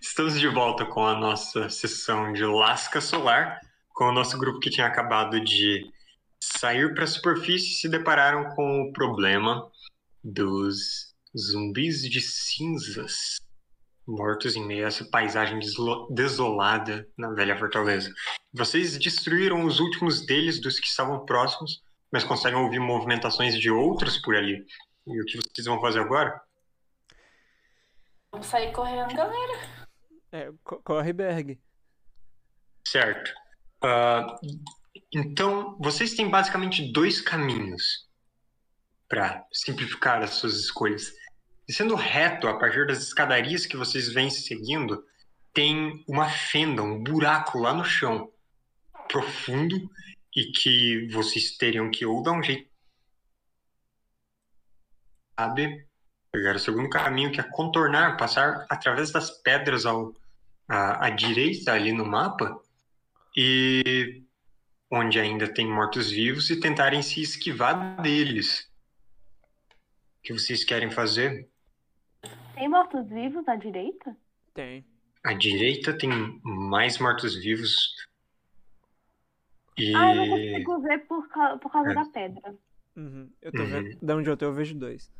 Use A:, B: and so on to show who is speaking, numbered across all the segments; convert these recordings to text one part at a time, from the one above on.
A: Estamos de volta com a nossa sessão de Lasca Solar, com o nosso grupo que tinha acabado de sair para a superfície e se depararam com o problema dos zumbis de cinzas mortos em meio a essa paisagem desolada na velha fortaleza. Vocês destruíram os últimos deles, dos que estavam próximos, mas conseguem ouvir movimentações de outros por ali. E o que vocês vão fazer agora?
B: Vamos sair correndo, galera.
C: É, corre, Berg.
A: Certo. Uh, então, vocês têm basicamente dois caminhos para simplificar as suas escolhas. Descendo reto, a partir das escadarias que vocês vêm seguindo, tem uma fenda, um buraco lá no chão, profundo, e que vocês teriam que ou dar um jeito. Sabe? Pegar o segundo caminho, que é contornar, passar através das pedras ao, à, à direita ali no mapa, e onde ainda tem mortos-vivos, e tentarem se esquivar deles. O que vocês querem fazer?
D: Tem mortos-vivos à direita?
C: Tem.
A: À direita tem mais mortos-vivos.
D: E... Ah, eu não consigo ver por, ca... por causa é. da pedra.
C: Uhum. Eu tô uhum. vendo. Da onde eu tô, eu vejo dois.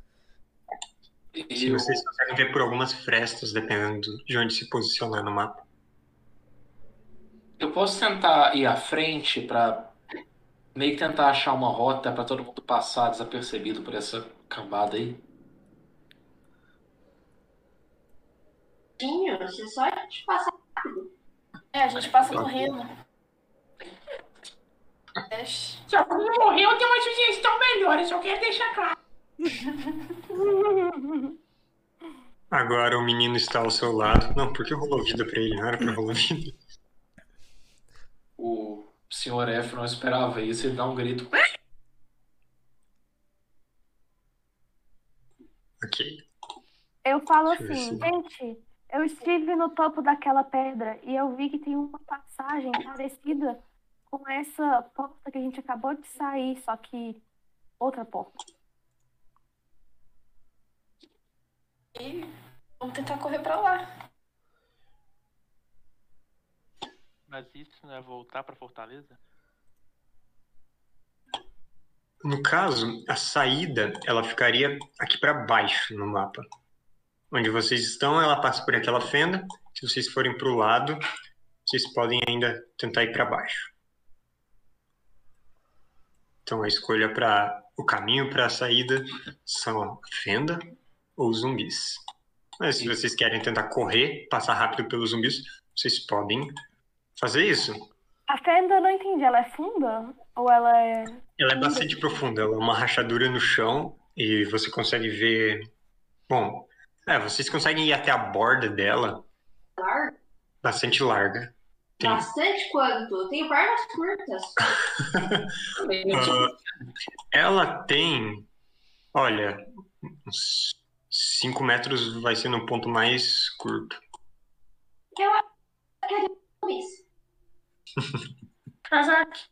A: Se vocês conseguem ver por algumas frestas, dependendo de onde se posicionar no mapa.
E: Eu posso tentar ir à frente para meio que tentar achar uma rota para todo mundo passar desapercebido por essa cambada aí?
B: Sim, você só a gente passa rápido. É, a gente passa correndo.
F: Se alguém morrer, eu tenho uma sugestão melhor, eu só quero deixar claro.
A: Agora o menino está ao seu lado. Não, porque rolou vida pra ele, não era pra rolar vida.
E: O senhor F não esperava isso, ele dá um grito.
A: Ok.
D: Eu falo assim, gente, eu estive no topo daquela pedra e eu vi que tem uma passagem parecida com essa porta que a gente acabou de sair, só que outra porta.
B: E vamos tentar correr para lá.
G: Mas isso não é voltar para Fortaleza?
A: No caso, a saída ela ficaria aqui para baixo no mapa onde vocês estão, ela passa por aquela fenda. Se vocês forem para o lado, vocês podem ainda tentar ir para baixo. Então a escolha para o caminho para a saída são a fenda ou zumbis. Mas se vocês querem tentar correr, passar rápido pelos zumbis, vocês podem fazer isso.
D: A fenda eu não entendi, ela é funda ou ela é
A: Ela é bastante profunda, ela é uma rachadura no chão e você consegue ver, bom, é, vocês conseguem ir até a borda dela.
B: Larga?
A: Bastante larga.
B: Tem... Bastante quanto? Eu tenho pernas curtas.
A: uh, ela tem, olha, uns 5 metros vai ser no ponto mais curto.
B: Eu quero isso.
F: Kazak.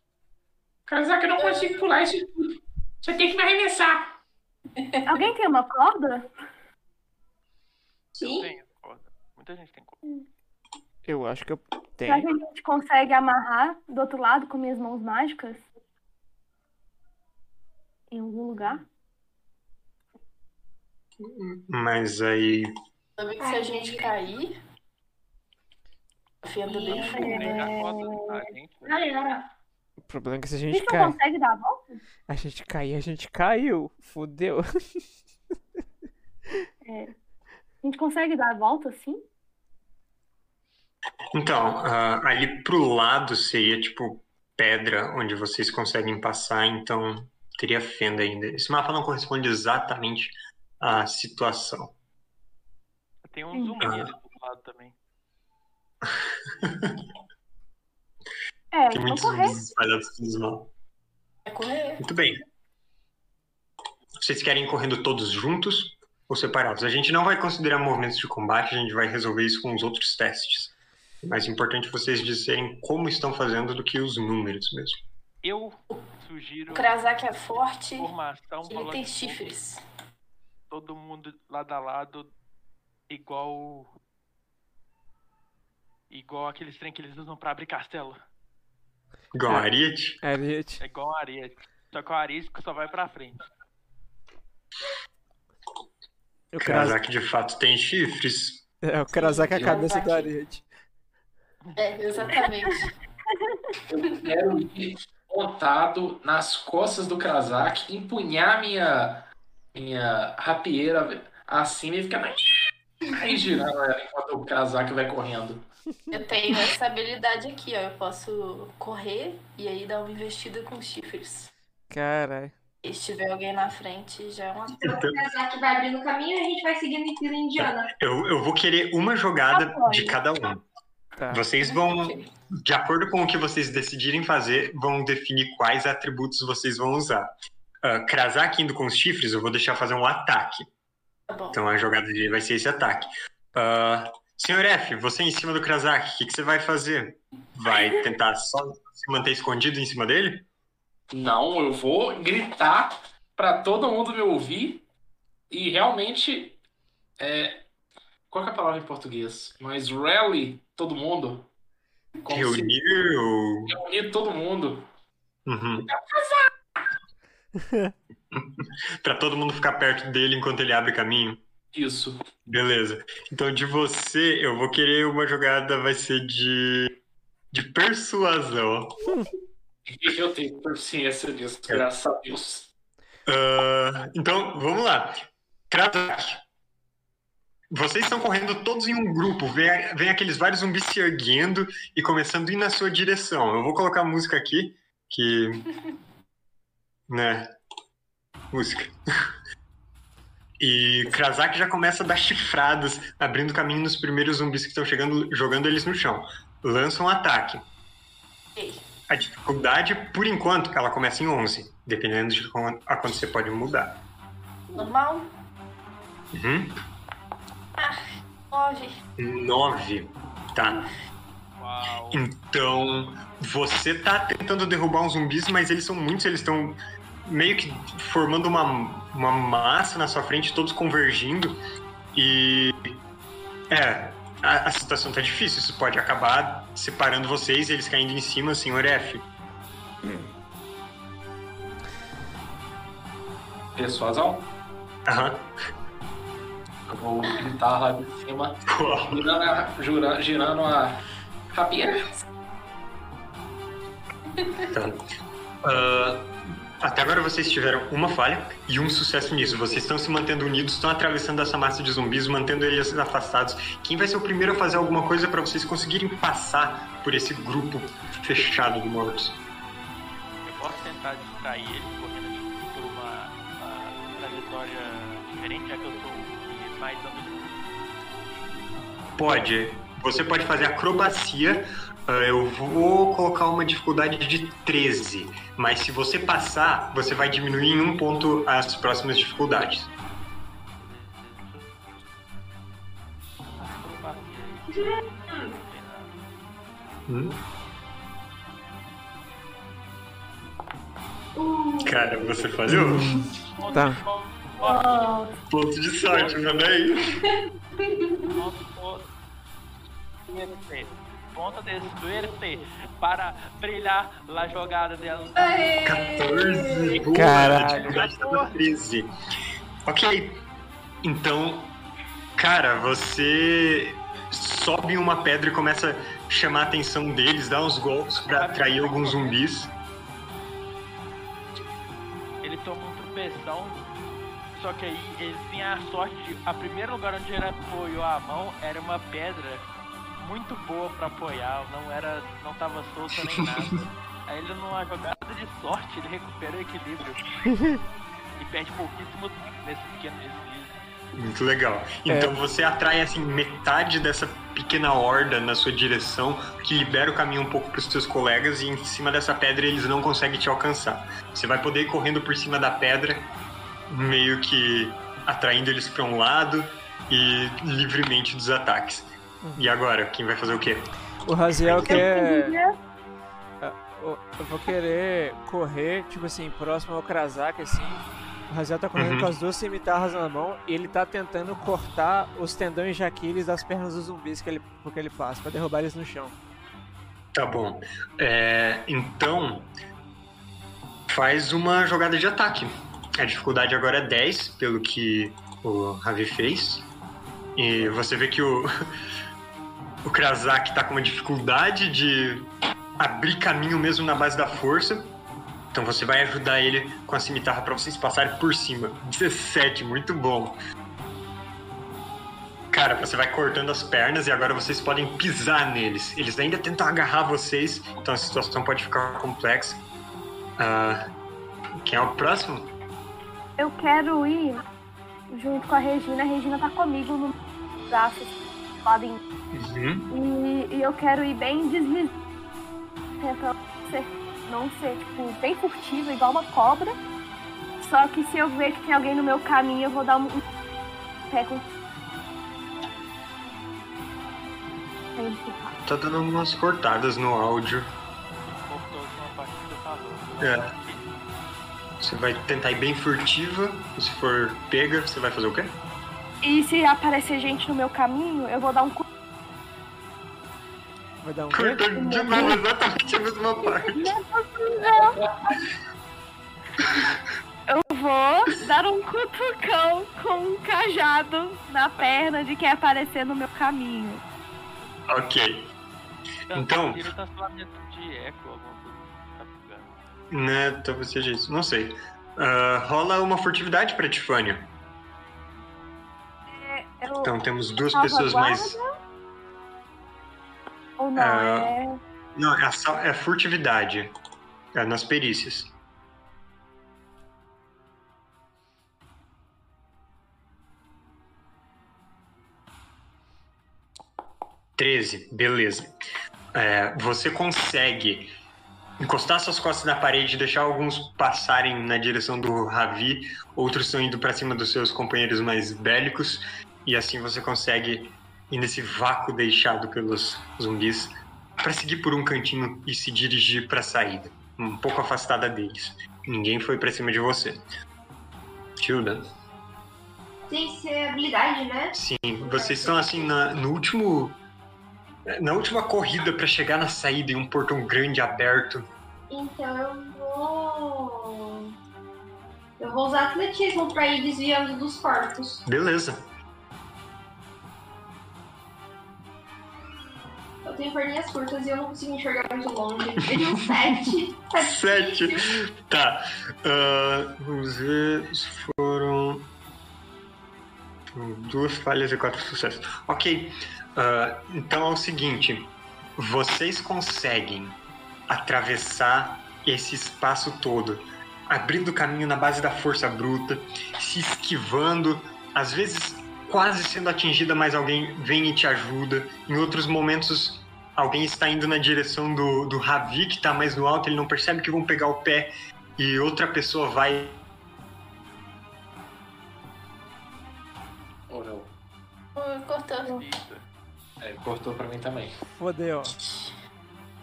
F: Kazak, eu não consigo pular isso tudo. Você tem que me arremessar.
D: Alguém tem uma corda?
G: Sim. Eu tenho corda. Muita gente tem corda.
C: Eu acho que eu tenho.
D: Será que a gente consegue amarrar do outro lado com minhas mãos mágicas? Em algum lugar?
A: Mas aí.
B: Também que se a gente cair. Fenda bem
F: é... Galera.
C: O problema é que se a gente,
D: a
C: gente
D: não consegue dar a volta?
C: A gente cair, a gente caiu. Fudeu.
D: É. A gente consegue dar a volta assim?
A: Então, uh, ali pro lado seria tipo pedra onde vocês conseguem passar, então teria fenda ainda. Esse mapa não corresponde exatamente à situação.
G: Tem um zumbi ah. ali do lado também.
D: é,
A: Tem muitos zumbis espalhados pelo mapa.
B: É correr.
A: Muito bem. Vocês querem ir correndo todos juntos? ou separados. A gente não vai considerar movimentos de combate, a gente vai resolver isso com os outros testes. É mais importante vocês dizerem como estão fazendo do que os números mesmo.
G: Eu sugiro.
B: O Krasak é forte.
G: Formação
B: ele tem chifres.
G: Todo mundo lado a lado, igual Igual aqueles trem que eles usam pra abrir castelo.
A: Igual a
C: É.
A: Ariete.
C: Ariete.
G: É igual a Ariete. Só que o Ariete só vai pra frente.
C: O Kraz...
A: Krazak de fato tem chifres.
C: É, o Krazak é a cabeça do Ariete.
B: É, exatamente.
E: Eu quero ir montado nas costas do Krazak, empunhar minha, minha rapieira acima e ficar aí girando ela enquanto o Krazak vai correndo.
B: Eu tenho essa habilidade aqui, ó. Eu posso correr e aí dar uma investida com chifres.
C: Caralho.
B: E se tiver alguém na frente, já é uma.
H: Então, o Kazak vai abrindo o caminho e a gente vai seguindo em fila indiana.
A: Eu, eu vou querer uma jogada
D: Apoio.
A: de cada um.
C: Tá.
A: Vocês vão, de acordo com o que vocês decidirem fazer, vão definir quais atributos vocês vão usar. Uh, Krazak indo com os chifres, eu vou deixar fazer um ataque.
B: Tá bom.
A: Então a jogada dele vai ser esse ataque. Ah, senhor F, você em cima do Krazak, o que, que você vai fazer? Vai tentar só se manter escondido em cima dele?
E: Não, eu vou gritar pra todo mundo me ouvir e realmente. É... Qual que é a palavra em português? Mas rally todo mundo.
A: Reunir
E: reunir todo mundo.
A: Uhum. pra todo mundo ficar perto dele enquanto ele abre caminho.
E: Isso.
A: Beleza. Então de você, eu vou querer uma jogada, vai ser de. de persuasão.
E: Eu tenho proficiência nisso, graças a Deus.
A: Ah, então, vamos lá. Krazak. Vocês estão correndo todos em um grupo. Vem, vem aqueles vários zumbis se erguendo e começando a ir na sua direção. Eu vou colocar a música aqui, que. Né? Música. E Krazak já começa a dar chifradas, abrindo caminho nos primeiros zumbis que estão chegando, jogando eles no chão. Lança um ataque.
B: Ok.
A: A dificuldade, por enquanto, ela começa em 11. Dependendo de como acontecer, pode mudar.
B: Normal?
A: Uhum.
B: Nove.
A: 9. Tá.
G: Uau.
A: Então, você tá tentando derrubar uns zumbis, mas eles são muitos, eles estão meio que formando uma, uma massa na sua frente, todos convergindo. E. É, a, a situação tá difícil. Isso pode acabar separando vocês e eles caindo em cima, senhor F.
E: Persuasão?
A: Aham.
E: Eu vou gritar lá de cima, girando a, jura- girando a rapieira.
A: Então, ah, até agora vocês tiveram uma falha e um sucesso nisso. Vocês estão se mantendo unidos, estão atravessando essa massa de zumbis, mantendo eles afastados. Quem vai ser o primeiro a fazer alguma coisa para vocês conseguirem passar por esse grupo fechado de mortos?
G: Eu posso tentar distrair ele correndo por uma, uma trajetória diferente, já que eu sou mais dando
A: Pode. Você pode fazer acrobacia. Ah, Eu vou colocar uma dificuldade de 13. Mas se você passar, você vai diminuir em um ponto as próximas dificuldades. Hum? Cara, você falhou?
C: Tá.
D: Oh,
A: Ponto de sorte, mano. Aí.
G: Ponto de suerte para brilhar a jogada dela.
A: 14. Boa,
C: Caralho.
A: a dificuldade tá na 13. Ok. Então, cara, você sobe em uma pedra e começa a chamar a atenção deles, dá uns golpes pra atrair alguns zumbis.
G: Ele toma um tropeção, só que aí ele tinha a sorte de. A primeiro lugar onde ele apoiou a mão era uma pedra muito boa pra apoiar, não era. não tava solta nem nada. Aí ele numa jogada de sorte, ele recupera o equilíbrio. e perde pouquíssimo nesse pequeno deslize.
A: Muito legal. Então você atrai assim metade dessa pequena horda na sua direção, que libera o caminho um pouco para os seus colegas e em cima dessa pedra eles não conseguem te alcançar. Você vai poder ir correndo por cima da pedra, meio que atraindo eles para um lado e livremente dos ataques. E agora, quem vai fazer o quê?
C: O Raziel quer.
D: queria-
C: Eu eu vou querer correr, tipo assim, próximo ao Krazak, assim, O Raziel tá correndo
A: Uhum.
C: com as duas cimitarras na mão e ele tá tentando cortar os tendões de Aquiles das pernas dos zumbis que ele, porque ele passa, pra derrubar eles no chão.
A: Tá bom. É, então, faz uma jogada de ataque. A dificuldade agora é 10, pelo que o Ravi fez. E você vê que o, o Krazak tá com uma dificuldade de abrir caminho mesmo na base da força. Então você vai ajudar ele com a cimitarra pra vocês passarem por cima. 17, muito bom. Cara, você vai cortando as pernas e agora vocês podem pisar neles. Eles ainda tentam agarrar vocês, então a situação pode ficar complexa. Ah, quem é o próximo?
D: Eu quero ir junto com a Regina. A Regina tá comigo no braço,
A: Uhum.
D: E, e eu quero ir bem deslizando. Tentando ser, não ser, tipo, bem furtiva, igual uma cobra. Só que se eu ver que tem alguém no meu caminho, eu vou dar um um pé com.
A: Tá dando umas cortadas no áudio.
G: Falou.
A: É. Você vai tentar ir bem furtiva. Se for pega, você vai fazer o quê?
D: E se aparecer gente no meu caminho, eu vou dar um cu.
C: Vai dar um quê?
A: De novo exatamente a mesma parte.
D: Eu vou dar um cutucão com um cajado na perna de quem aparecer no meu caminho.
A: Ok. Então-
G: Ele tá dentro de eco, alguma coisa. Tá bugando.
A: Né, talvez seja isso. Não sei. Ah, rola uma furtividade pra Tifânia. Então temos duas
D: Salvaguarda?
A: pessoas mais.
D: Ou não,
A: Ah.
D: é.
A: Não, é, a é furtividade. É nas perícias. Treze, beleza. É, você consegue encostar suas costas na parede, deixar alguns passarem na direção do Ravi, outros estão indo para cima dos seus companheiros mais bélicos, e assim você consegue ir nesse vácuo deixado pelos zumbis para seguir por um cantinho e se dirigir para a saída, um pouco afastada deles. Ninguém foi para cima de você. Tilda,
H: Tem que ser habilidade, né?
A: sim, vocês estão assim na, no último na última corrida para chegar na saída em um portão grande aberto.
H: Então eu vou. Eu vou usar atletismo pra ir desviando dos corpos.
A: Beleza.
H: Tenho perninhas curtas e eu não consigo enxergar muito longe. Eu tenho um 7. Tá
A: Sete.
H: difícil.
A: Tá. ah, vamos ver se foram. Duas falhas e quatro sucessos. Ok. ah, então é o seguinte: vocês conseguem atravessar esse espaço todo, abrindo caminho na base da força bruta, se esquivando, às vezes quase sendo atingida, mas alguém vem e te ajuda. Em outros momentos, alguém está indo na direção do, do Ravi, que está mais no alto, ele não percebe que vão pegar o pé, e outra pessoa vai.
E: Ou não?
B: Cortou.
E: É, cortou pra mim também.
C: Fodeu.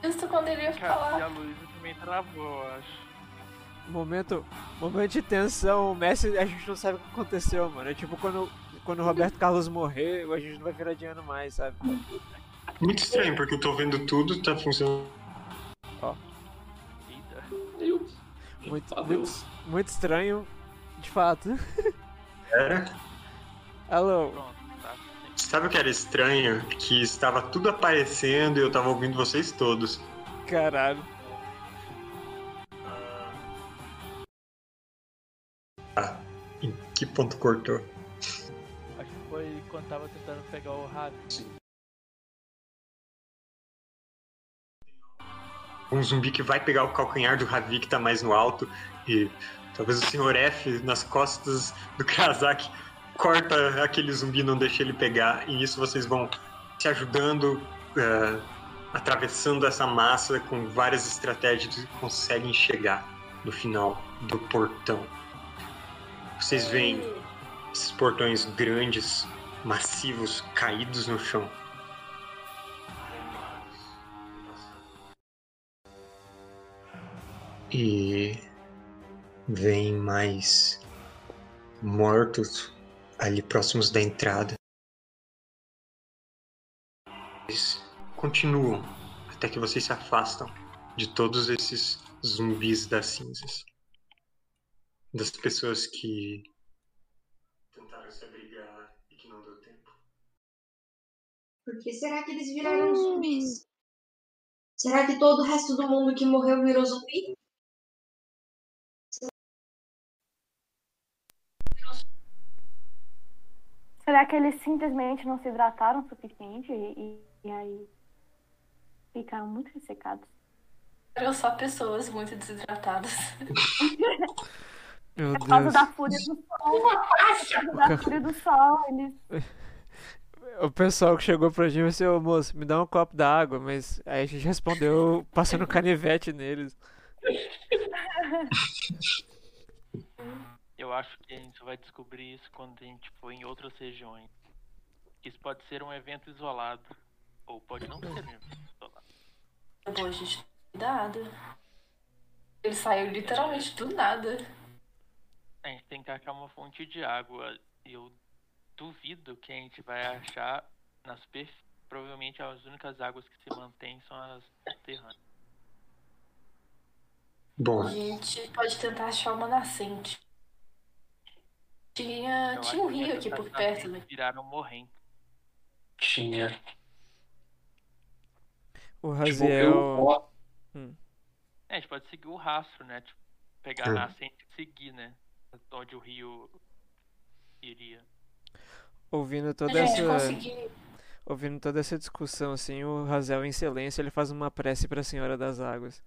B: Justo quando ele ia
G: Cara, e
B: falar.
G: a Luísa também travou, eu acho.
C: Momento, momento de tensão, o Messi, a gente não sabe o que aconteceu, mano. É tipo quando, quando o Roberto Carlos morrer, a gente não vai virar de ano mais, sabe?
A: Muito estranho, porque eu tô vendo tudo, tá funcionando.
G: Eita.
E: Eu.
C: Muito,
E: Meu
C: muito,
E: Deus.
C: muito estranho, de fato.
A: Era.
C: Alô,
G: Pronto, tá.
A: Sabe o que era estranho? Que estava tudo aparecendo e eu tava ouvindo vocês todos.
C: caralho.
A: Em que ponto cortou?
G: Acho que foi quando tava tentando pegar o Ravi.
A: Um zumbi que vai pegar o calcanhar do Ravi que tá mais no alto e talvez o Sr. F nas costas do Kazak corta aquele zumbi não deixa ele pegar e isso vocês vão se ajudando eh, atravessando essa massa com várias estratégias e conseguem chegar no final do portão. Vocês veem esses portões grandes, massivos, caídos no chão. E vem mais mortos ali próximos da entrada. Eles continuam até que vocês se afastam de todos esses zumbis das cinzas. Das pessoas que tentaram se abrigar e que não deu tempo.
H: Por que será que eles viraram zumbis? Será que todo o resto do mundo que morreu virou zumbi?
D: Será que eles simplesmente não se hidrataram o suficiente e, e- e aí ficaram muito ressecados?
B: Eram só pessoas muito desidratadas.
C: Meu
D: Por causa
C: Deus.
D: da fúria do sol. Por causa da fúria do sol, eles
C: O pessoal que chegou pra gente disse, ô moço, me dá um copo d'água, mas aí a gente respondeu passando canivete neles.
G: Eu acho que a gente vai descobrir isso quando a gente for em outras regiões. Isso pode ser um evento isolado. Ou pode não ser um evento isolado.
B: Pô, gente, cuidado. Ele saiu literalmente do nada.
G: A gente tem que achar uma fonte de água. E eu duvido que a gente vai achar na superfície. Provavelmente as únicas águas que se mantêm são as terranas.
A: Bom,
B: A gente pode tentar achar uma nascente. Tinha,
G: Eu
B: tinha um rio aqui por perto, né?
G: Viraram morrente.
E: Tinha.
C: O
E: Tipo,
C: Raziel.
E: eu,
G: É, a gente pode seguir o rastro, né? Tipo, pegar
A: Hum.
G: a nascente e seguir, né? Onde o rio iria.
C: Ouvindo toda
B: A
C: essa.
B: conseguir.
C: Ouvindo toda essa discussão, assim, o Razel em silêncio, ele faz uma prece pra Senhora das Águas.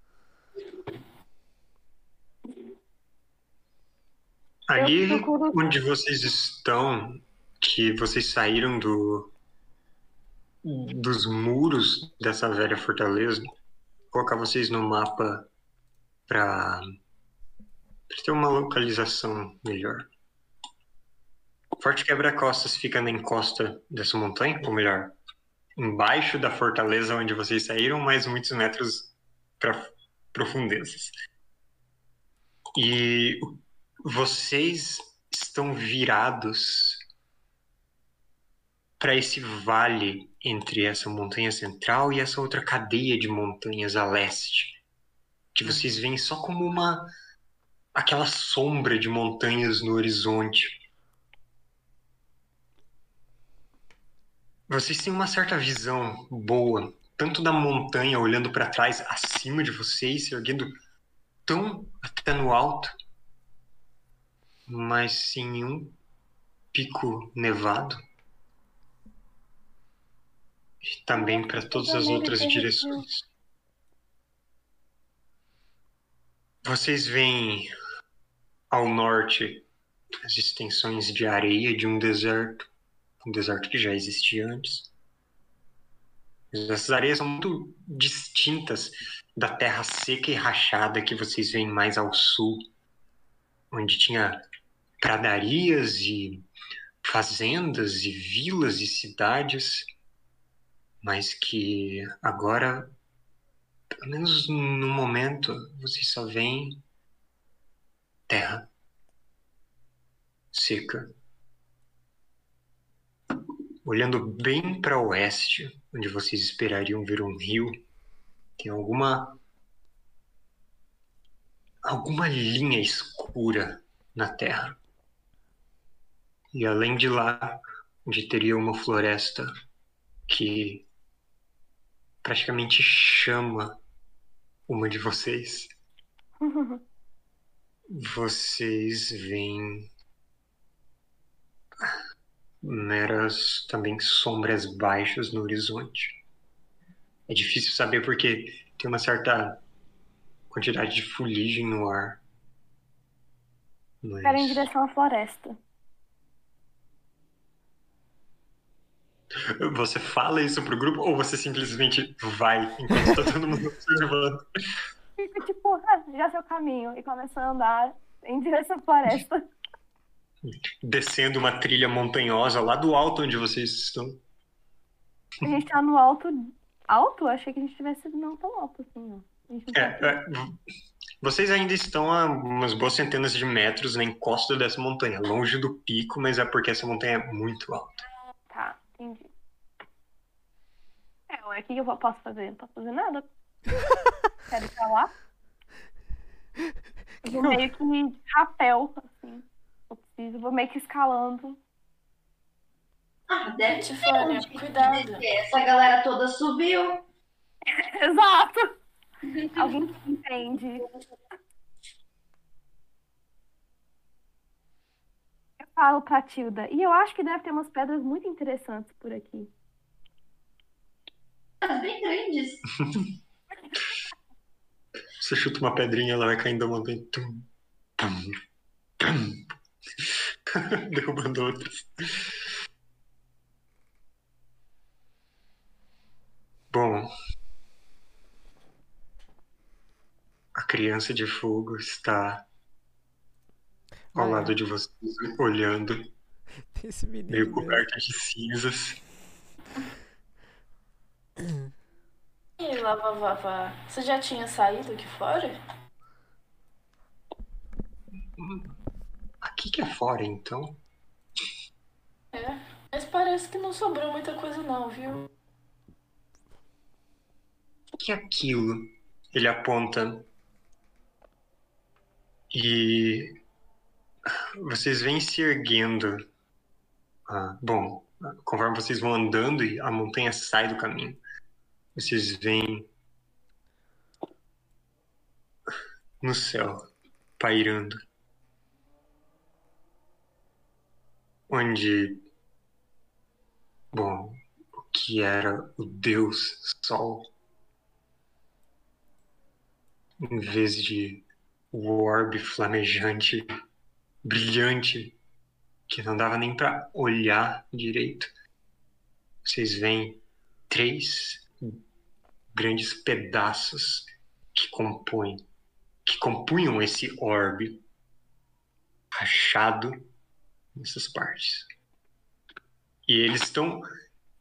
A: Ali
D: procuro-
A: onde vocês estão, que vocês saíram do dos muros dessa velha fortaleza, vou colocar vocês no mapa para ter uma localização melhor. Forte Quebra-Costas fica na encosta dessa montanha, ou melhor, embaixo da fortaleza onde vocês saíram, mais muitos metros para profundezas. E vocês estão virados para esse vale entre essa montanha central e essa outra cadeia de montanhas a leste, que vocês veem só como uma aquela sombra de montanhas no horizonte. Vocês têm uma certa visão boa, tanto da montanha olhando para trás, acima de vocês, se erguendo tão até no alto, mas sem nenhum pico nevado. E também para todas as outras direções. Vocês veem ao norte as extensões de areia de um deserto, um deserto que já existia antes. Essas areias são muito distintas da terra seca e rachada que vocês veem mais ao sul, onde tinha pradarias e fazendas e vilas e cidades, mas que agora, pelo menos no momento, vocês só veem terra seca. Olhando bem para oeste, onde vocês esperariam ver um rio, tem alguma alguma linha escura na terra. E além de lá, onde teria uma floresta que praticamente chama uma de vocês, vocês veem meras também sombras baixas no horizonte. É difícil saber porque tem uma certa quantidade de fuligem no ar. Mas...
D: Quero em direção à floresta.
A: Você fala isso pro grupo ou você simplesmente vai enquanto tá todo mundo observando?
D: Fico tipo, ah, já sei o caminho. E começo a andar em direção à floresta.
A: Descendo uma trilha montanhosa lá do alto onde vocês estão.
D: A gente tá no alto. Alto? Achei que a gente tivesse não tão alto assim, ó.
A: É,
D: tá-
A: é, Vocês ainda estão a umas boas centenas de metros na encosta dessa montanha, longe do pico, mas é porque essa montanha é muito alta.
D: Entendi. É, ué, o que eu posso fazer? Não posso fazer nada. Quero ir pra lá. Eu vou meio que de rapel, assim. Eu preciso, vou meio que escalando.
H: Ah, deve ter
B: Tifânia,
H: onde
B: cuidado.
H: Essa galera toda subiu.
D: Exato! Alguém que entende. Falo pra Tilda. E eu acho que deve ter umas pedras muito interessantes por aqui.
H: As bem grandes.
A: Você chuta uma pedrinha, ela vai caindo da montanha. Tum, tum, tum. Derrubando outras. Bom. A criança de fogo está ao lado de vocês, olhando,
C: Tem esse menino.
A: meio
C: mesmo.
A: coberta de cinzas.
B: E aí, Lava Vava, você já tinha saído aqui fora?
A: Aqui que é fora, então.
B: É. Mas parece que não sobrou muita coisa não, viu?
A: O que é aquilo? Ele aponta. E vocês vêm se erguendo. Ah, bom, conforme vocês vão andando e a montanha sai do caminho, vocês veem no céu, pairando, onde, bom, o que era o Deus Sol em vez de o orbe flamejante, brilhante, que não dava nem para olhar direito. Vocês veem três grandes pedaços que compõem, que compunham esse orbe rachado nessas partes. E eles estão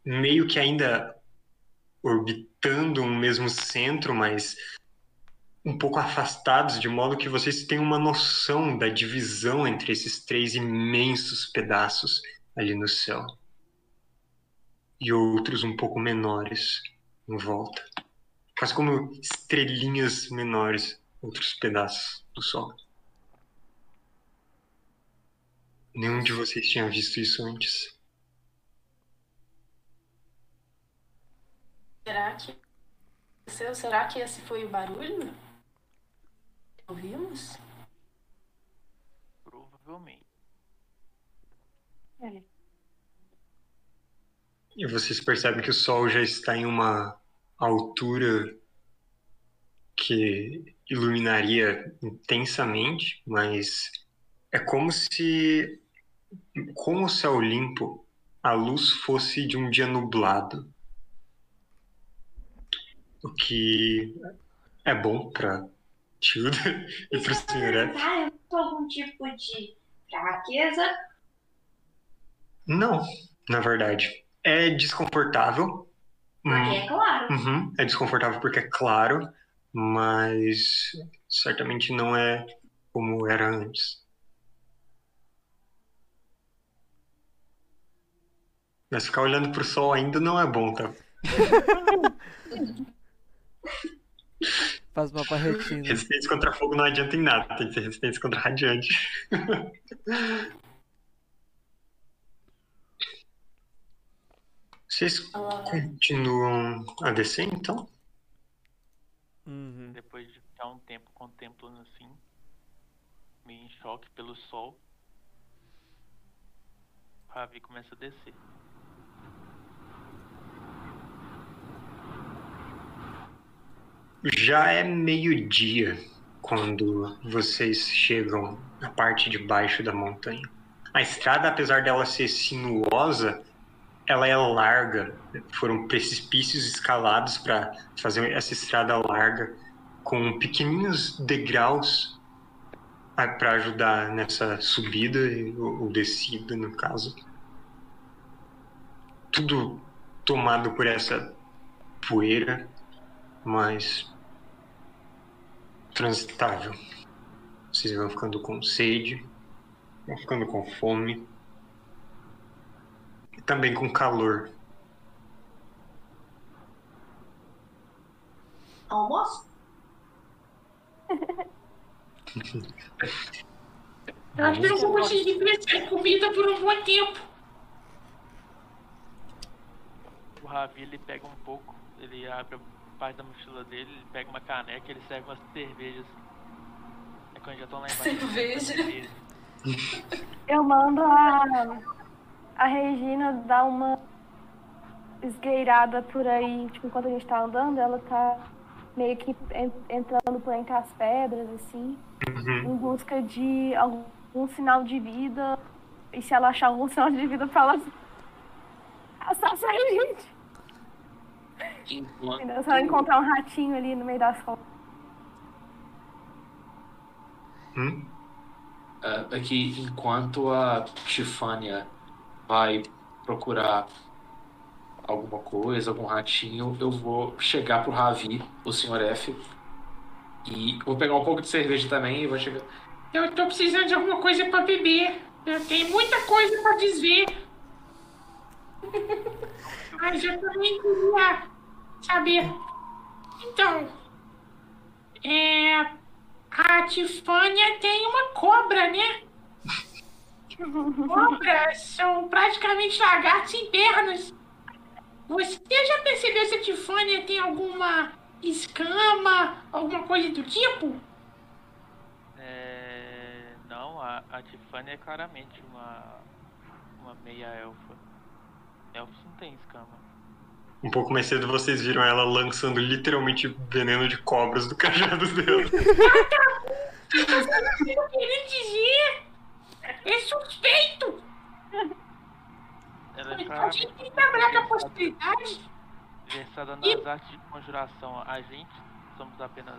A: meio que ainda orbitando um mesmo centro, mas um pouco afastados, de modo que vocês tenham uma noção da divisão entre esses três imensos pedaços ali no céu. E outros um pouco menores em volta. Quase como estrelinhas menores, outros pedaços do sol. Nenhum de vocês tinha visto isso antes.
B: Será que. Será que esse foi o barulho? Ouvimos?
G: Provavelmente.
D: É.
A: E vocês percebem que o sol já está em uma altura que iluminaria intensamente, mas é como se, com o céu limpo, a luz fosse de um dia nublado. O que é bom para Tilda e para o senhor.
H: eu tô algum tipo de fraqueza?
A: Não, na verdade. É desconfortável.
H: Porque
A: Hum,
H: é claro.
A: Uhum, É desconfortável porque é claro, mas certamente não é como era antes. Mas ficar olhando pro sol ainda não é bom, tá?
C: Faz uma.
A: Resistência contra fogo não adianta em nada, tem que ser resistência contra radiante. Vocês continuam a descer, então?
C: Uhum.
G: Depois de ficar um tempo contemplando assim, meio em choque pelo sol, o Ravi começa a descer.
A: Já é meio-dia quando vocês chegam na parte de baixo da montanha. A estrada, apesar dela ser sinuosa, ela é larga. Foram precipícios escalados para fazer essa estrada larga, com pequeninos degraus para ajudar nessa subida ou descida, no caso. Tudo tomado por essa poeira, mas transitável. Vocês vão ficando com sede, vão ficando com fome e também com calor.
H: Almoço?
F: Eu acho que eu não vou conseguir pensar comida por um bom tempo.
G: O Ravi ele pega um pouco, ele abre a parte da mochila dele, ele pega uma caneca, ele serve umas cervejas. É quando já estão lá embaixo. uma
B: Cerveja.
D: Eu mando a, a Regina dar uma esgueirada por aí, tipo, enquanto a gente tá andando, ela tá meio que en- entrando por entre as pedras, assim,
A: Uhum.
D: em busca de algum sinal de vida. E se ela achar algum sinal de vida pra ela assassinar a gente. Se ela encontrar um ratinho ali no meio das fotos.
A: Hum?
E: ah, aqui, enquanto a Tifânia vai procurar alguma coisa, algum ratinho, eu vou chegar pro Ravi, o Sr. F, e vou pegar um pouco de cerveja também e vou chegar.
F: Eu tô precisando de alguma coisa pra beber. Eu tenho muita coisa pra desver. Mas eu também queria saber. Então, é. A Tifânia tem uma cobra, né? Cobras são praticamente lagartos sem pernas. Você já percebeu se a Tifânia tem alguma escama, alguma coisa do tipo?
G: É, não, a, a Tiffany é claramente uma, uma meia elfa. Elfos não tem escama.
A: Um pouco mais cedo vocês viram ela lançando literalmente veneno de cobras do cajado dela.
F: Eu tô querendo dizer. É suspeito!
G: Ela é
F: A
G: claramente
F: gente tem que trabalhar com a possibilidade.
G: versada nas artes de conjuração. A gente somos apenas.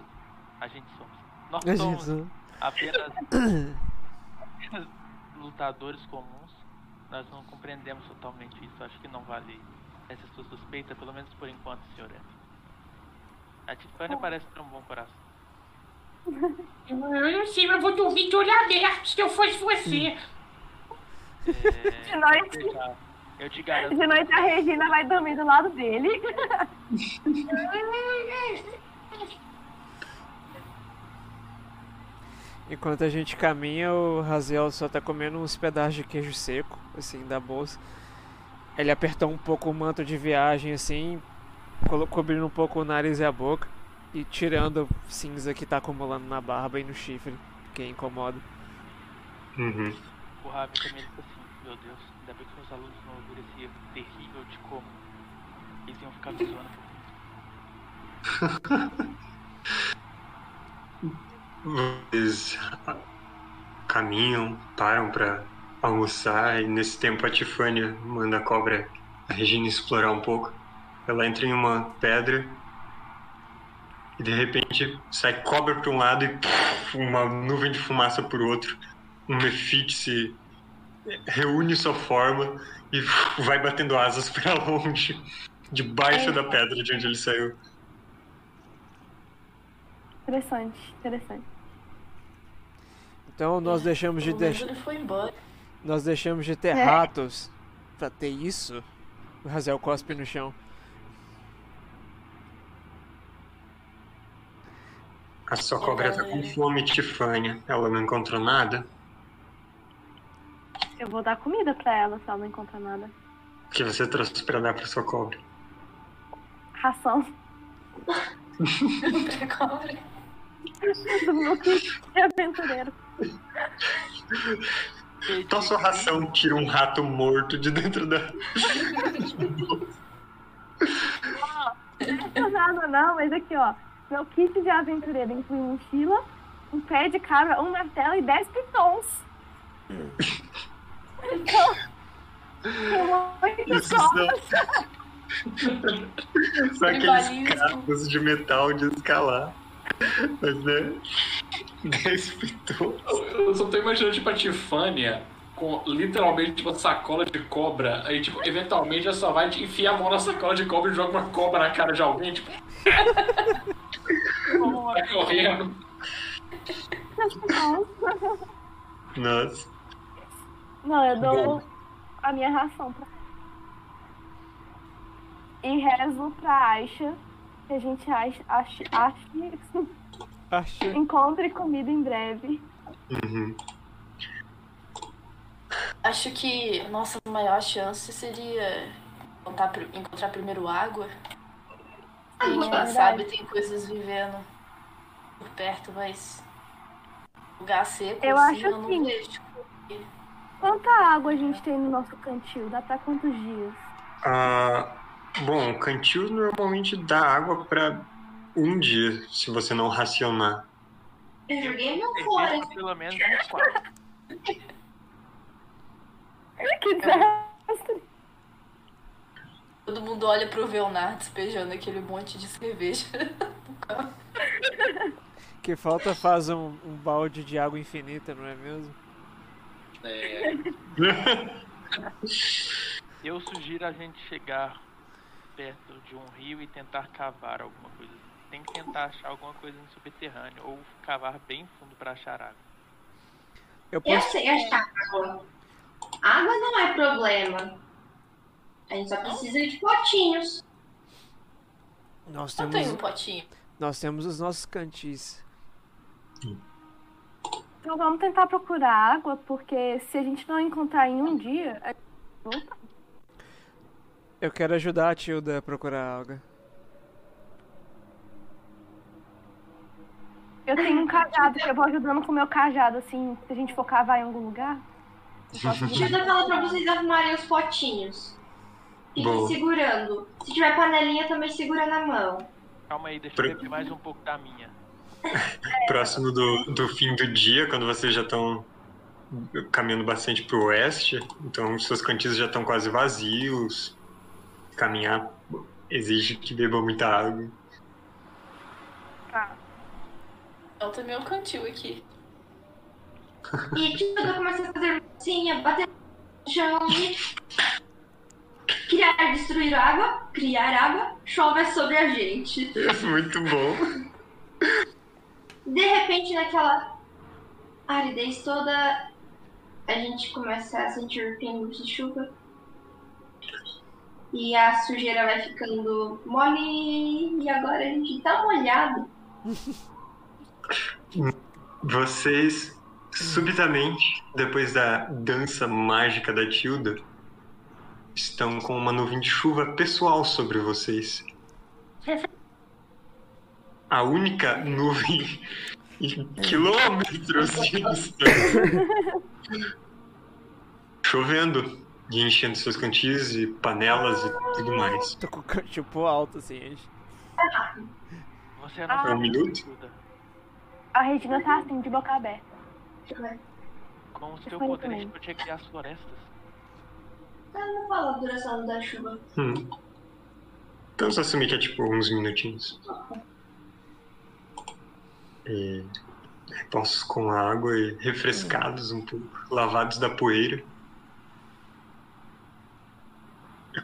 G: A gente somos. Nós
C: A
G: somos
C: gente-
G: apenas, apenas lutadores comuns. Nós não compreendemos totalmente isso. Acho que não vale essa sua suspeita, pelo menos por enquanto, senhor F. A Tiffany parece ter um bom coração.
F: Eu, não sei, mas vou dormir de olho aberto se eu fosse você.
G: É,
D: De noite,
G: eu te garanto.
D: de noite a Regina vai dormir do lado dele.
C: Enquanto a gente caminha, o Raziel só tá comendo uns pedaços de queijo seco, assim, da bolsa. Ele apertou um pouco o manto de viagem, assim, cobrindo um pouco o nariz e a boca. E tirando cinza que tá acumulando na barba e no chifre, que incomoda.
A: Uhum.
G: O Ravi também fica assim, meu Deus, ainda bem que meus alunos não ouviram esse erro terrível de como eles iam ficar me zoando.
A: Vocês caminham, param pra almoçar e nesse tempo a Tifânia manda a cobra, a Regina explorar um pouco. Ela entra em uma pedra e de repente sai cobra para um lado e puf, uma nuvem de fumaça por outro. Um Mefit se reúne sua forma e vai batendo asas para longe, debaixo da pedra de onde ele saiu.
D: Interessante, interessante.
C: Então nós deixamos de deixar.
B: ele foi embora.
C: Nós deixamos de ter
D: É.
C: ratos pra ter isso? O Raziel cospe no chão.
A: A sua cobra tá com fome, Tifânia. Ela não encontrou nada.
D: Eu vou dar comida pra ela se ela não encontrar nada.
A: O que você trouxe pra dar pra sua cobra?
D: Ração
B: pra cobra.
D: do meu aventureiro.
A: Então sua ração tira um rato morto de dentro da.
D: Não é nada não, mas aqui ó. Meu kit de aventureiro inclui mochila, um pé de cabra, um martelo e 10 pitons. Então, muitas
A: são, são aqueles cabos de metal de escalar. Mas né. 10 pitons.
E: Eu só tô imaginando, tipo, a Tifânia com literalmente uma sacola de cobra. Aí, tipo, eventualmente ela só vai enfiar a mão na sacola de cobra e joga uma cobra na cara de alguém, tipo. Vai correndo.
D: Nossa.
A: Nossa.
D: Não, eu dou a minha ração pra ela. E rezo pra Aisha que a gente ache, ache, ache
C: Acho.
D: encontre comida em breve.
A: Uhum.
B: Acho que nossa maior chance seria encontrar, encontrar primeiro água. E
D: é
B: quem sabe tem coisas vivendo por perto, mas lugar seco
D: Eu
B: assim
D: acho
B: eu não
D: assim.
B: vejo.
D: Quanta água a gente tem no nosso cantil? Dá pra quantos dias?
A: Ah, bom, o cantil normalmente dá água pra um dia, se você não racionar.
H: Eu joguei meu fora.
G: pelo menos uns quatro.
D: Que desastre!
B: Todo mundo olha pro Velnar despejando aquele monte de cerveja.
C: Que falta faz um, um balde de água infinita, não é mesmo?
E: É,
G: Eu sugiro a gente chegar perto de um rio e tentar cavar alguma coisa. Tem que tentar achar alguma coisa no subterrâneo ou cavar bem fundo pra achar água.
C: Eu
H: Eu
C: posso.
H: sei achar água. Água não é problema. A gente só precisa de potinhos.
C: Nós
B: Eu tenho um
C: temos,
B: potinho.
C: nós temos os nossos cantis.
D: Então vamos tentar procurar água, porque se a gente não encontrar em um dia, a gente volta.
C: Eu quero ajudar a Tilda a procurar água.
D: Eu tenho um cajado, que eu vou ajudando com o meu cajado, assim, se a gente for cavar em algum lugar. eu
H: falar pra vocês arrumarem os potinhos. Fiquem segurando. Se tiver panelinha, também segura na mão.
G: Calma aí, deixa eu beber mais um pouco da minha.
A: Próximo do, do fim do dia, quando vocês já estão caminhando bastante pro oeste, então seus cantis já estão quase vazios. Caminhar exige que bebam muita água.
D: Tá.
B: Eu também um cantil aqui.
H: E tipo, eu comecei a fazer massinha, bater no chão e. Criar, destruir água, criar água, chove sobre a gente.
A: Muito bom.
H: De repente, naquela aridez toda, a gente começa a sentir pingos de chuva. E a sujeira vai ficando mole. E agora a gente tá molhado.
A: Vocês, subitamente, depois da dança mágica da Tilda, estão com uma nuvem de chuva pessoal sobre vocês. A única nuvem em quilômetros de distância. Chovendo e enchendo seus cantis e panelas e tudo mais.
C: Tô com o cantil alto, assim. gente.
G: Você não
D: Ah.
G: sabe
A: Um minuto?
D: A Regina tá assim, de boca aberta.
G: Com o seu poder
D: também.
G: de proteger as florestas.
H: Ela não fala a duração da chuva.
A: Hum. Então, Vamos assumir que é tipo uns minutinhos. E repostos com água e refrescados um pouco, lavados da poeira.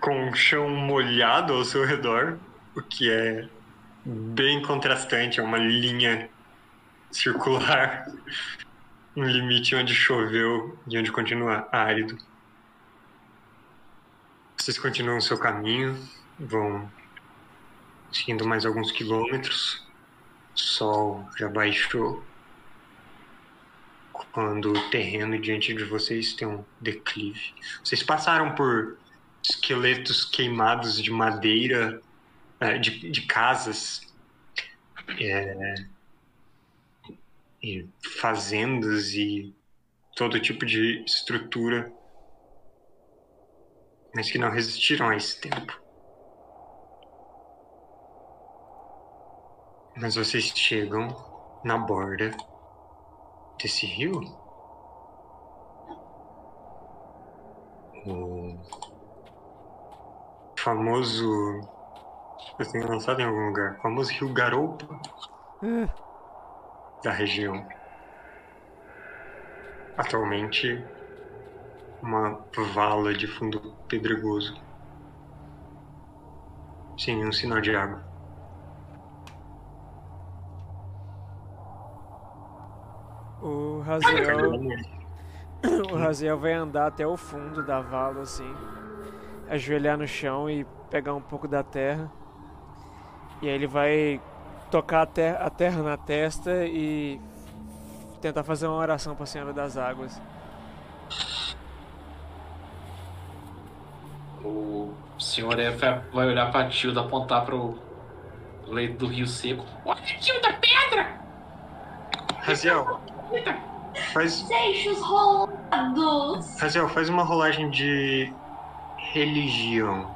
A: Com chão molhado ao seu redor, o que é bem contrastante, é uma linha circular, um limite onde choveu e onde continua árido. Vocês continuam seu caminho, vão seguindo mais alguns quilômetros. O sol já baixou. Quando o terreno diante de vocês tem um declive. Vocês passaram por esqueletos queimados de madeira, eh, de, de casas, eh, e fazendas e todo tipo de estrutura mas que não resistiram a esse tempo. Mas vocês chegam na borda desse rio. O famoso. Eu tenho lançado em algum lugar. O famoso rio Garoupa da região. Atualmente uma vala de fundo pedregoso. Sem um sinal de água.
C: O Raziel. O Raziel vai andar até o fundo da vala, assim. Ajoelhar no chão e pegar um pouco da terra. E aí ele vai tocar a, ter a terra na testa e tentar fazer uma oração para a Senhora das Águas.
E: O senhor F vai olhar pra Tilda, apontar pro leito do rio seco.
F: Olha, Tilda, pedra!
A: Raziel, faz,
H: Seixos rolados!
A: Raziel, faz uma rolagem de religião.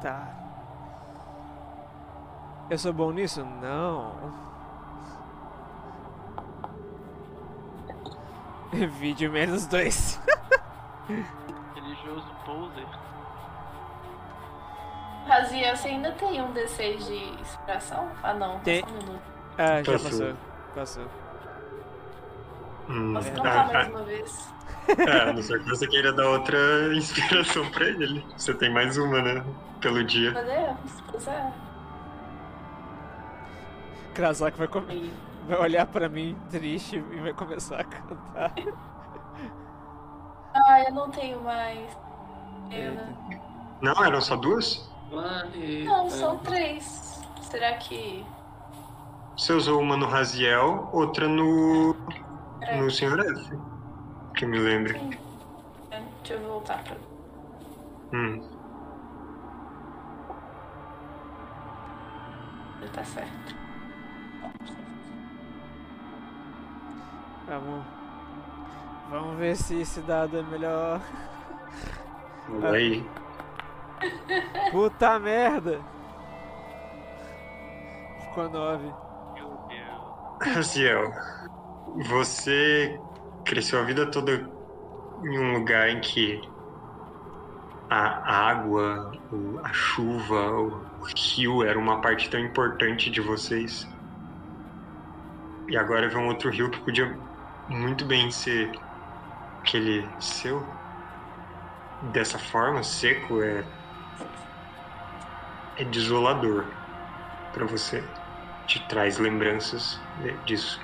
C: Tá. Eu sou bom nisso? Não. Vídeo menos dois.
G: Religioso poser.
B: Razia, você ainda tem um D6 de inspiração? Ah, não.
C: Tem.
B: Só um minuto.
C: Ah, já
A: Passou.
C: passou.
A: Hum,
B: Posso
A: ah,
B: contar mais
A: ah,
B: uma vez?
A: é, a não ser que você queira dar outra inspiração pra ele. Você tem mais uma, né? Pelo dia.
B: Podemos? Pois é.
C: Krasak vai, vai olhar pra mim triste e vai começar a cantar.
B: Ah, eu não tenho mais. Pena.
A: Não, eram só duas?
E: Planeta.
B: Não, são três. Será que.
A: Você usou uma no Raziel, outra no.
B: Peraí.
A: no Sr. F. Que eu me lembre.
B: Sim. É, Deixa eu voltar pra.
A: Hum.
B: Tá certo.
C: Vamos. Vamos ver se esse dado é melhor.
A: Olha aí.
C: Puta merda! Ficou nove.
G: Meu Deus.
A: Raziel, você cresceu a vida toda em um lugar em que a água, a chuva, o rio era uma parte tão importante de vocês. E agora vê um outro rio que podia muito bem ser aquele seu. Dessa forma, seco, é. é desolador para você te traz lembranças disso.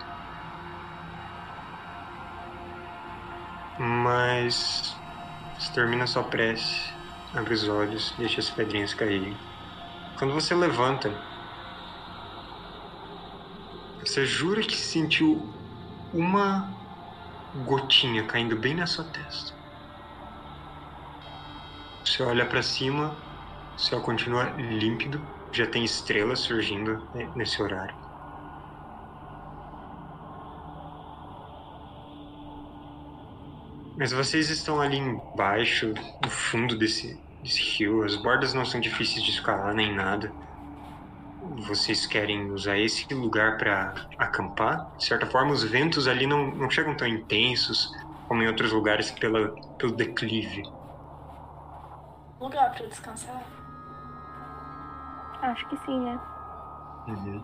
A: Mas você termina sua prece, abre os olhos, deixa as pedrinhas caírem. Quando você levanta, você jura que sentiu uma gotinha caindo bem na sua testa. Você olha para cima, o céu continua límpido, já tem estrelas surgindo né, nesse horário. Mas vocês estão ali embaixo, no fundo desse, desse rio. As bordas não são difíceis de escalar nem nada. Vocês querem usar esse lugar para acampar? De certa forma, os ventos ali não, não chegam tão intensos como em outros lugares pela, pelo declive.
B: Lugar pra descansar?
D: Acho que sim, né?
A: Uhum.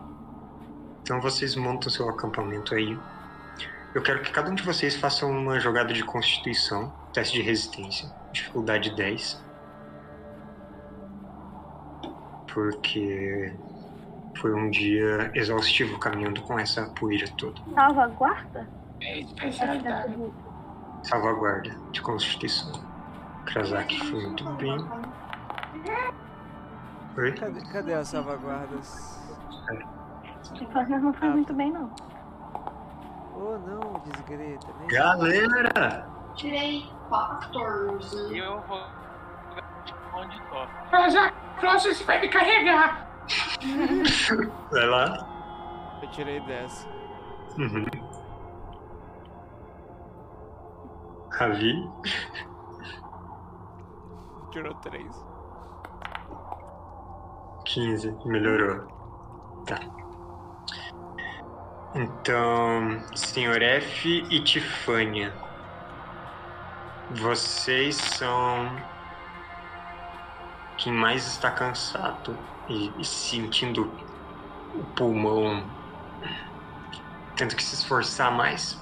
A: Então vocês montam seu acampamento aí. Eu quero que cada um de vocês faça uma jogada de constituição, teste de resistência, dificuldade 10. Porque foi um dia exaustivo caminhando com essa poeira toda.
D: Salvaguarda?
F: É,
A: Salvaguarda de constituição. Krasak foi muito bem. Oi?
C: Cadê, cadê as salvaguardas?
D: Mas não foi muito bem, não.
C: Oh não, desgreta. Nem...
A: Galera!
H: Tirei 14.
G: E eu vou. Onde só.
F: Mas a próxima você vai me carregar.
A: Vai lá.
C: Eu tirei 10.
A: Uhum. Ravi.
C: Tirou 3.
A: 15, melhorou. Tá. Então, Sr. F e Tifânia. Vocês são quem mais está cansado e, e sentindo o pulmão tendo que se esforçar mais.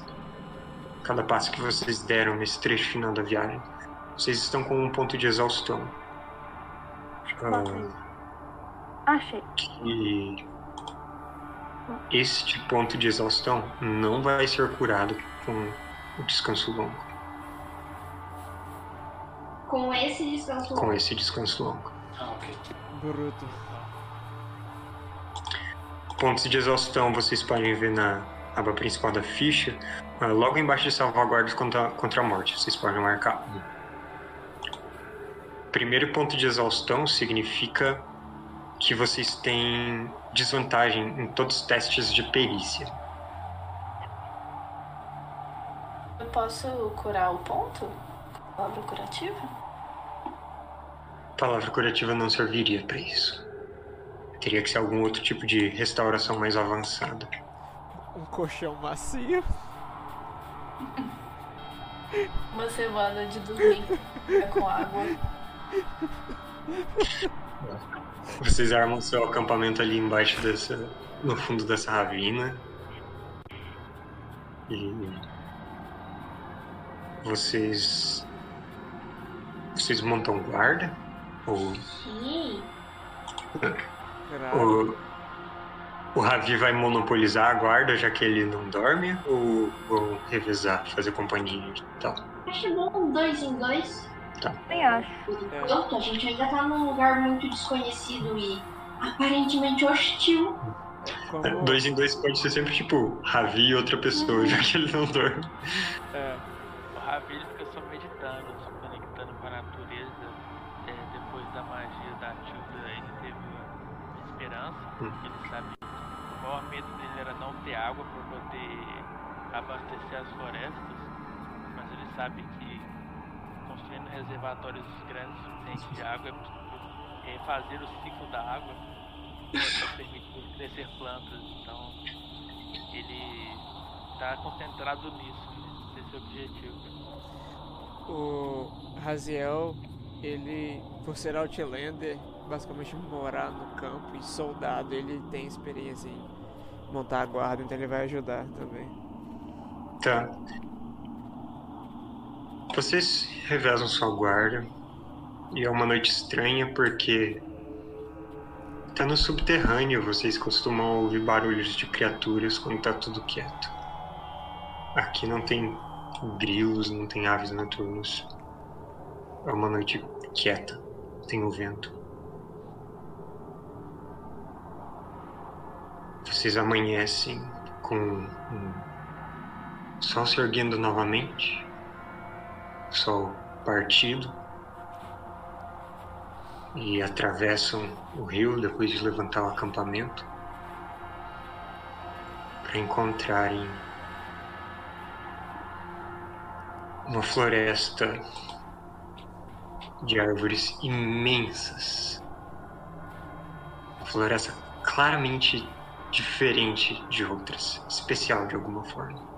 A: Cada passo que vocês deram nesse trecho final da viagem, vocês estão com um ponto de exaustão. Ah,
D: Achei.
A: e este ponto de exaustão não vai ser curado com o descanso longo.
H: Com esse descanso
A: Com
H: longo.
A: esse descanso longo.
E: Ah, ok.
C: Bruto.
A: Pontos de exaustão vocês podem ver na aba principal da ficha, ah, logo embaixo de salvaguardas contra, contra a morte. Vocês podem marcar um. Primeiro ponto de exaustão significa que vocês têm desvantagem em todos os testes de perícia.
B: Eu posso curar o ponto? Palavra curativa?
A: palavra curativa não serviria para isso. Teria que ser algum outro tipo de restauração mais avançada.
C: Um colchão macio.
B: Uma semana de dormir é com água.
A: Vocês armam seu acampamento ali embaixo dessa. no fundo dessa ravina. E. Vocês. Vocês montam guarda? Ou.
H: Sim.
C: Caralho.
A: O, o Ravi vai monopolizar a guarda já que ele não dorme? Ou vão revezar, fazer companhia e tal?
H: Acho bom dois em dois.
D: Nem acho.
H: Por enquanto, a gente ainda tá num lugar muito desconhecido e aparentemente hostil.
C: Como...
A: É, Dois em dois pode ser sempre tipo Ravi e outra pessoa, já que ele não dorme.
C: É,
G: O Ravi fica só meditando, se conectando com a natureza. É, depois da magia da Tilda, ele teve uma esperança.
A: Hum.
G: Ele sabe que o maior medo dele era não ter água para poder abastecer as florestas. Mas ele sabe que reservatórios grandes suficientes de água é possível refazer o ciclo da água para permitir crescer plantas. Então ele está concentrado nisso, nesse objetivo.
C: o Raziel, ele, por ser Outlander, basicamente morar no campo e soldado, ele tem experiência em montar a guarda, então ele vai ajudar também.
A: Tá. Vocês revezam sua guarda. E é uma noite estranha porque. Tá no subterrâneo, vocês costumam ouvir barulhos de criaturas quando tá tudo quieto. Aqui não tem grilos, não tem aves noturnas. É uma noite quieta, tem o vento. Vocês amanhecem com um sol se erguendo novamente, sol partido, e atravessam o rio depois de levantar o acampamento para encontrarem uma floresta de árvores imensas. Uma floresta claramente diferente de outras, especial de alguma forma.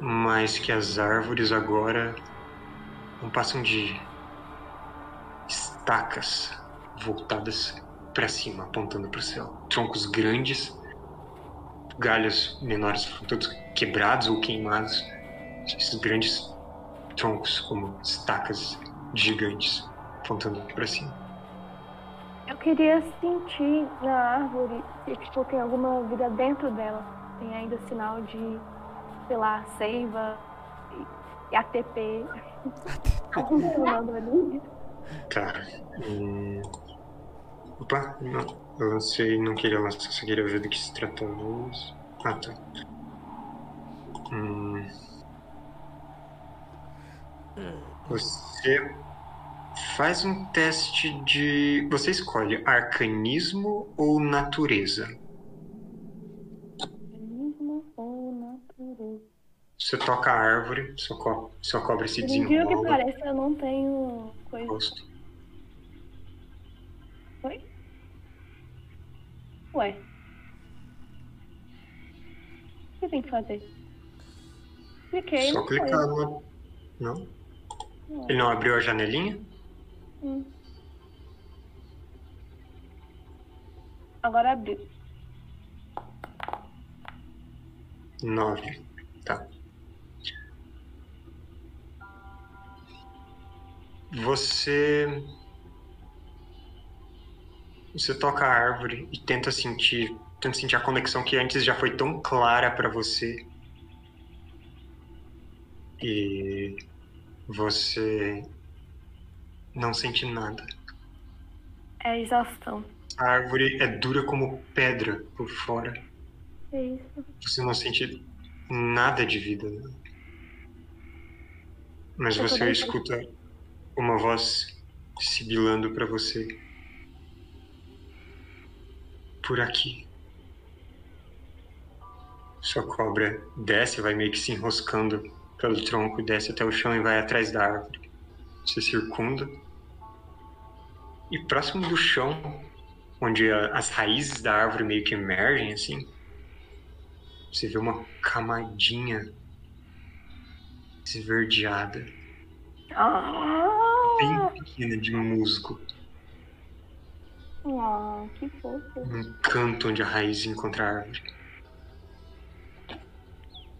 A: Mas que as árvores agora não passam de estacas voltadas para cima, apontando para o céu. Troncos grandes, galhos menores todos quebrados ou queimados. Esses grandes troncos como estacas gigantes apontando para cima.
D: Eu queria sentir na árvore se tipo, tem alguma vida dentro dela. Tem ainda sinal de, sei lá, seiva e, ATP. Ali.
A: Tá. Hum... Opa, não. Eu lancei, não queria lançar, só queria ver do que se tratava. Ah, tá. Hum... Você faz um teste de. Você escolhe arcanismo ou natureza?
D: Organismo ou
A: Você toca a árvore, sua, co... sua cobra se
D: Por incrível que
A: desenrola.
D: pareça, eu não tenho coisa.
A: Rosto.
D: Oi? Ué. O que tem que fazer? Cliquei.
A: Só clicar no. Não?
D: Não.
A: Ele não abriu a janelinha?
D: Hum. Agora abriu.
A: Nove. Tá. Você. Você toca a árvore e tenta sentir. Tenta sentir a conexão que antes já foi tão clara pra você. E você não sente nada.
D: É exaustão.
A: A árvore é dura como pedra por fora.
D: É isso.
A: Você não sente nada de vida. né? Mas
D: Eu
A: você
D: bem
A: escuta uma voz sibilando para você. Por aqui. Sua cobra desce, vai meio que se enroscando pelo tronco, desce até o chão e vai atrás da árvore. Você circunda. E próximo do chão, onde a- as raízes da árvore meio que emergem assim, você vê uma camadinha esverdeada,
D: Ah,
A: bem pequena de musgo.
D: ah, que fofo.
A: Um canto onde a raiz encontra a árvore.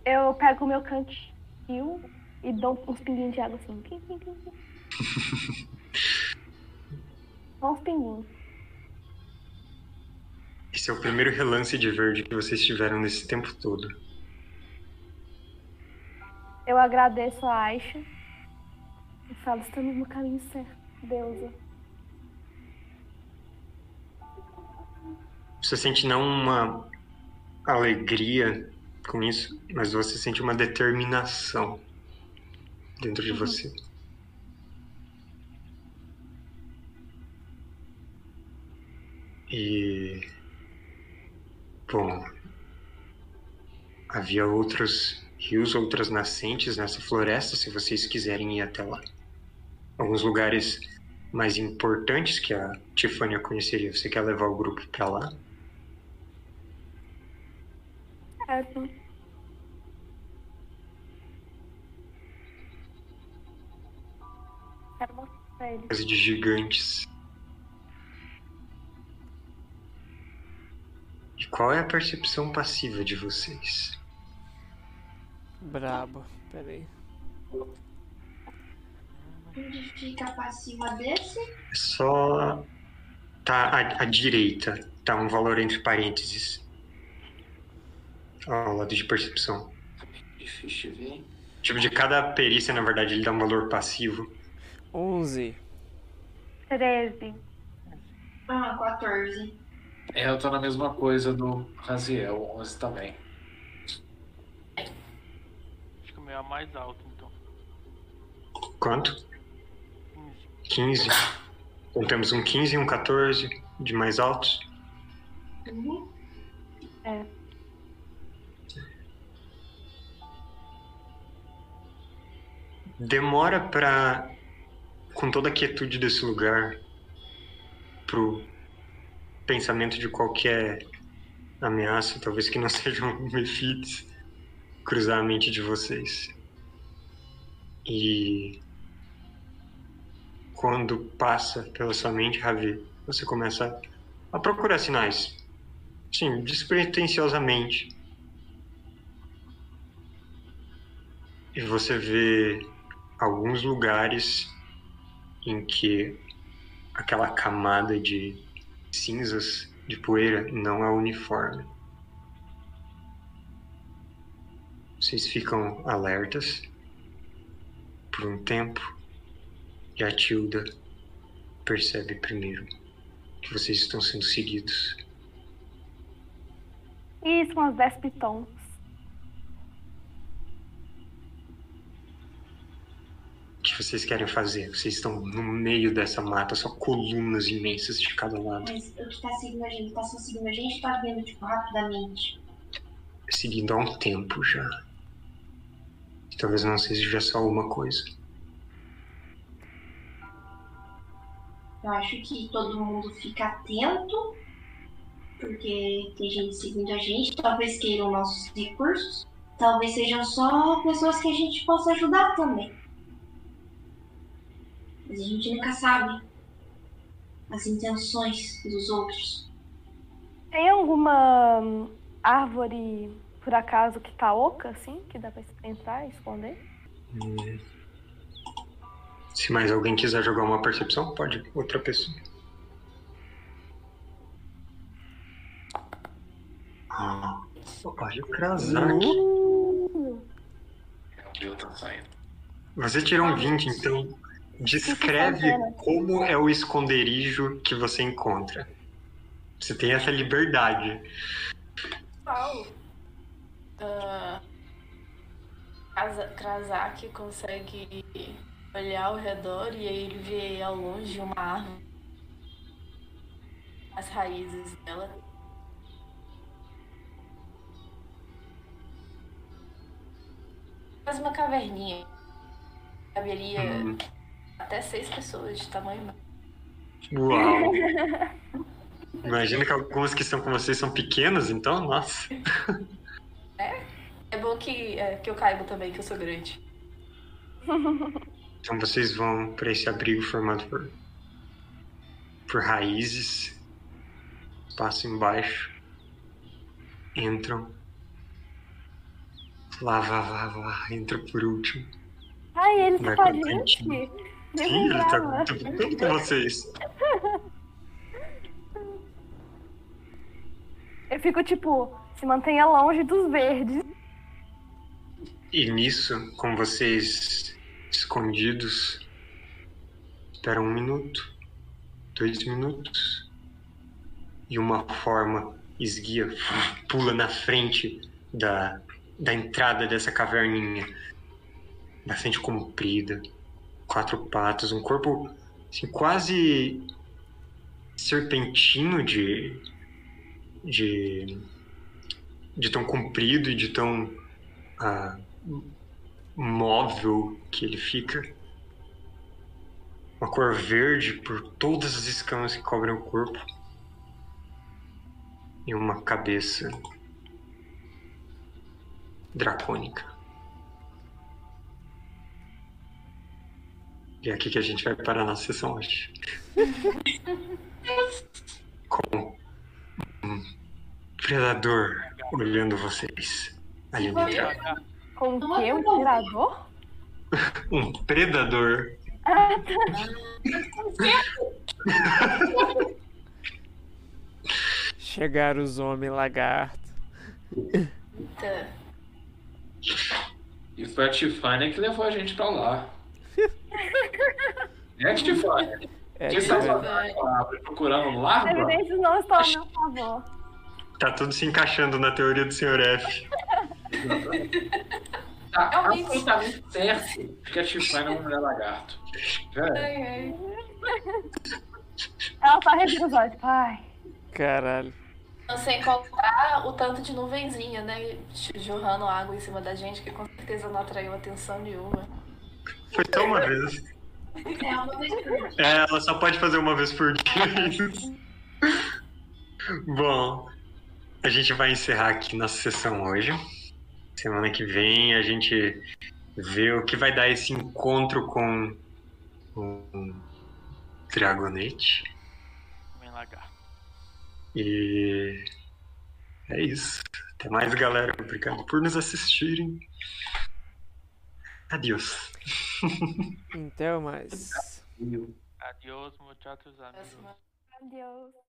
D: Eu pego o meu cantil e dou uns pinguinhos de água assim. Pim, pim, pim, pim. Só uns pinguinhos.
A: Esse é o primeiro relance de verde que vocês tiveram nesse tempo todo.
D: Eu agradeço a Aisha e falo, estamos no caminho certo, deusa.
A: Você sente não uma alegria com isso, mas você sente uma determinação dentro de você. E. Bom. Havia outros rios, outras nascentes nessa floresta, se vocês quiserem ir até lá. Alguns lugares mais importantes que a Tifânia conheceria. Você quer levar o grupo pra lá?
D: Certo. Quero mostrar pra ele.
A: Coisa de gigantes. Qual é a percepção passiva de vocês?
C: Brabo. Pera aí.
H: Onde fica a passiva desse?
A: É só. Tá à, à direita. Tá um valor entre parênteses. Ao lado de percepção.
E: Difícil de ver.
A: Tipo, de cada perícia, na verdade, ele dá um valor passivo.
C: 11.
D: 13.
H: Ah, 14.
E: É, eu tô na mesma coisa do Raziel, 11 também.
G: Acho que o meu é mais alto, então.
A: Quanto?
G: 15.
A: 15. Então temos um 15 e um 14 de mais altos.
H: Uhum.
D: É.
A: demora pra com toda a quietude desse lugar pro pensamento de qualquer ameaça, talvez que não sejam mefites, cruzar a mente de vocês. E quando passa pela sua mente, Ravi, você começa a procurar sinais. Sim, despretensiosamente. E você vê alguns lugares em que aquela camada de cinzas, de poeira, não é uniforme. Vocês ficam alertas por um tempo e a Tilda percebe primeiro que vocês estão sendo seguidos.
D: Isso, umas 10 pitons.
A: O que vocês querem fazer? Vocês estão no meio dessa mata, só colunas imensas de cada lado,
H: Mas o que tá seguindo a gente, tá só seguindo a gente, tá vindo, tipo, rapidamente.
A: seguindo há um tempo já. Talvez não seja só uma coisa.
H: Eu acho que todo mundo fica atento, porque tem gente seguindo a gente, talvez queiram nossos recursos, talvez sejam só pessoas que a gente possa ajudar também. Mas a gente nunca sabe as intenções dos outros.
D: Tem alguma árvore, por acaso, que tá oca, assim? Que dá pra entrar e esconder?
A: Hum. Se mais alguém quiser jogar uma percepção, pode. Outra pessoa. Ah, olha o.
D: Uh,
E: Gil tá saindo.
A: Você tirou um 20, então descreve como é o esconderijo que você encontra. Você tem essa liberdade.
B: Qual? Ah, Krasa- Krasak consegue olhar ao redor e aí ele vê ao longe uma árvore. As raízes dela. Faz uma caverninha. Caberia
A: Uhum.
B: Até seis pessoas de tamanho.
A: Uau! Imagina que algumas que estão com vocês são pequenas, então, nossa.
B: É bom que, é, que eu caiba também, que eu sou grande.
A: Então vocês vão para esse abrigo formado por, por raízes, passam embaixo, entram, lá, vá, vá, vá, entra por último.
D: Ai, ele
A: Vai
D: tá com a
A: com a
D: gente?
A: Sim, ele tá ficando com vocês.
D: Eu fico tipo, se mantenha longe dos verdes.
A: E nisso, com vocês escondidos, espera um minuto, dois minutos, e uma forma esguia pula na frente da, da entrada dessa caverninha, bastante comprida, quatro patas, um corpo assim, quase serpentino de, de, de tão comprido e de tão ah, móvel que ele fica. Uma cor verde por todas as escamas que cobrem o corpo. E uma cabeça dracônica. E é aqui que a gente vai parar a nossa sessão hoje. Com um predador olhando vocês ali no.
D: Com o quê? Um tirador?
A: Um predador.
D: Ah, tá.
C: Chegaram os homens lagarto.
B: Eita.
E: E foi a Tiffany que levou a gente pra lá. É, Tiffany?
C: É,
E: Quem
C: que-
E: tá lá procurando
D: As
E: larva?
D: evidências não estão a meu favor.
A: Tá tudo se encaixando na teoria do Sr. F.
E: Tá
B: Realmente.
E: absolutamente certo que a Tiffany é uma mulher lagarto.
B: Ai.
D: Ela só revira os olhos. tipo, Ai.
C: Caralho.
B: Não sem contar o tanto de nuvenzinha, né? Jorrando água em cima da gente, que com certeza não atraiu atenção nenhuma.
A: Foi só uma vez.
H: É uma vez por mês.
A: É, ela só pode fazer uma vez por dia. Bom, a gente vai encerrar aqui nossa sessão hoje. Semana que vem a gente vê o que vai dar esse encontro com o Dragonete. E é isso. Até mais, galera. Obrigado por nos assistirem. Adeus.
C: Então, mas.
G: Adiós, muchachos amigos.
D: Adeus.